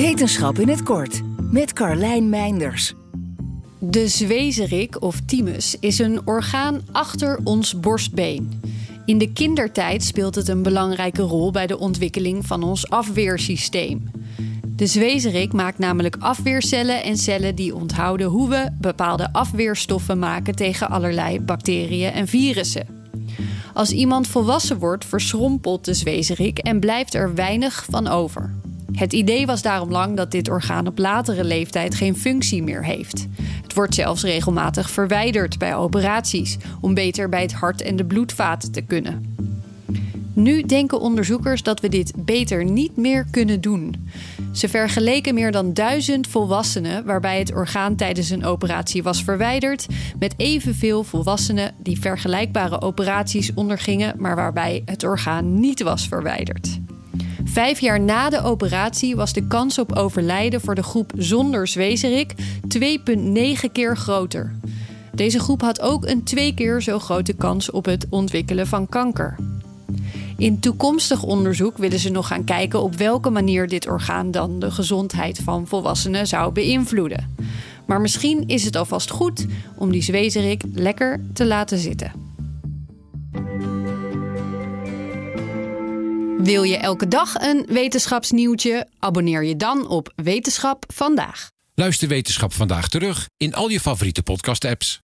Wetenschap in het kort met Carlijn Meinders. De zwezerik of thymus is een orgaan achter ons borstbeen. In de kindertijd speelt het een belangrijke rol bij de ontwikkeling van ons afweersysteem. De zwezerik maakt namelijk afweercellen en cellen die onthouden hoe we bepaalde afweerstoffen maken tegen allerlei bacteriën en virussen. Als iemand volwassen wordt, verschrompelt de zwezerik en blijft er weinig van over. Het idee was daarom lang dat dit orgaan op latere leeftijd geen functie meer heeft. Het wordt zelfs regelmatig verwijderd bij operaties om beter bij het hart en de bloedvaten te kunnen. Nu denken onderzoekers dat we dit beter niet meer kunnen doen. Ze vergeleken meer dan duizend volwassenen waarbij het orgaan tijdens een operatie was verwijderd, met evenveel volwassenen die vergelijkbare operaties ondergingen, maar waarbij het orgaan niet was verwijderd. Vijf jaar na de operatie was de kans op overlijden voor de groep zonder zwezerik 2,9 keer groter. Deze groep had ook een twee keer zo grote kans op het ontwikkelen van kanker. In toekomstig onderzoek willen ze nog gaan kijken op welke manier dit orgaan dan de gezondheid van volwassenen zou beïnvloeden. Maar misschien is het alvast goed om die zwezerik lekker te laten zitten. Wil je elke dag een wetenschapsnieuwtje? Abonneer je dan op Wetenschap vandaag. Luister Wetenschap vandaag terug in al je favoriete podcast-apps.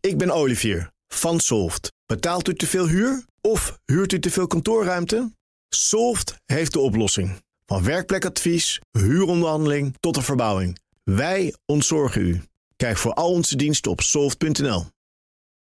Ik ben Olivier van Solft. Betaalt u te veel huur of huurt u te veel kantoorruimte? Solft heeft de oplossing. Van werkplekadvies, huuronderhandeling tot de verbouwing. Wij ontzorgen u. Kijk voor al onze diensten op soft.nl.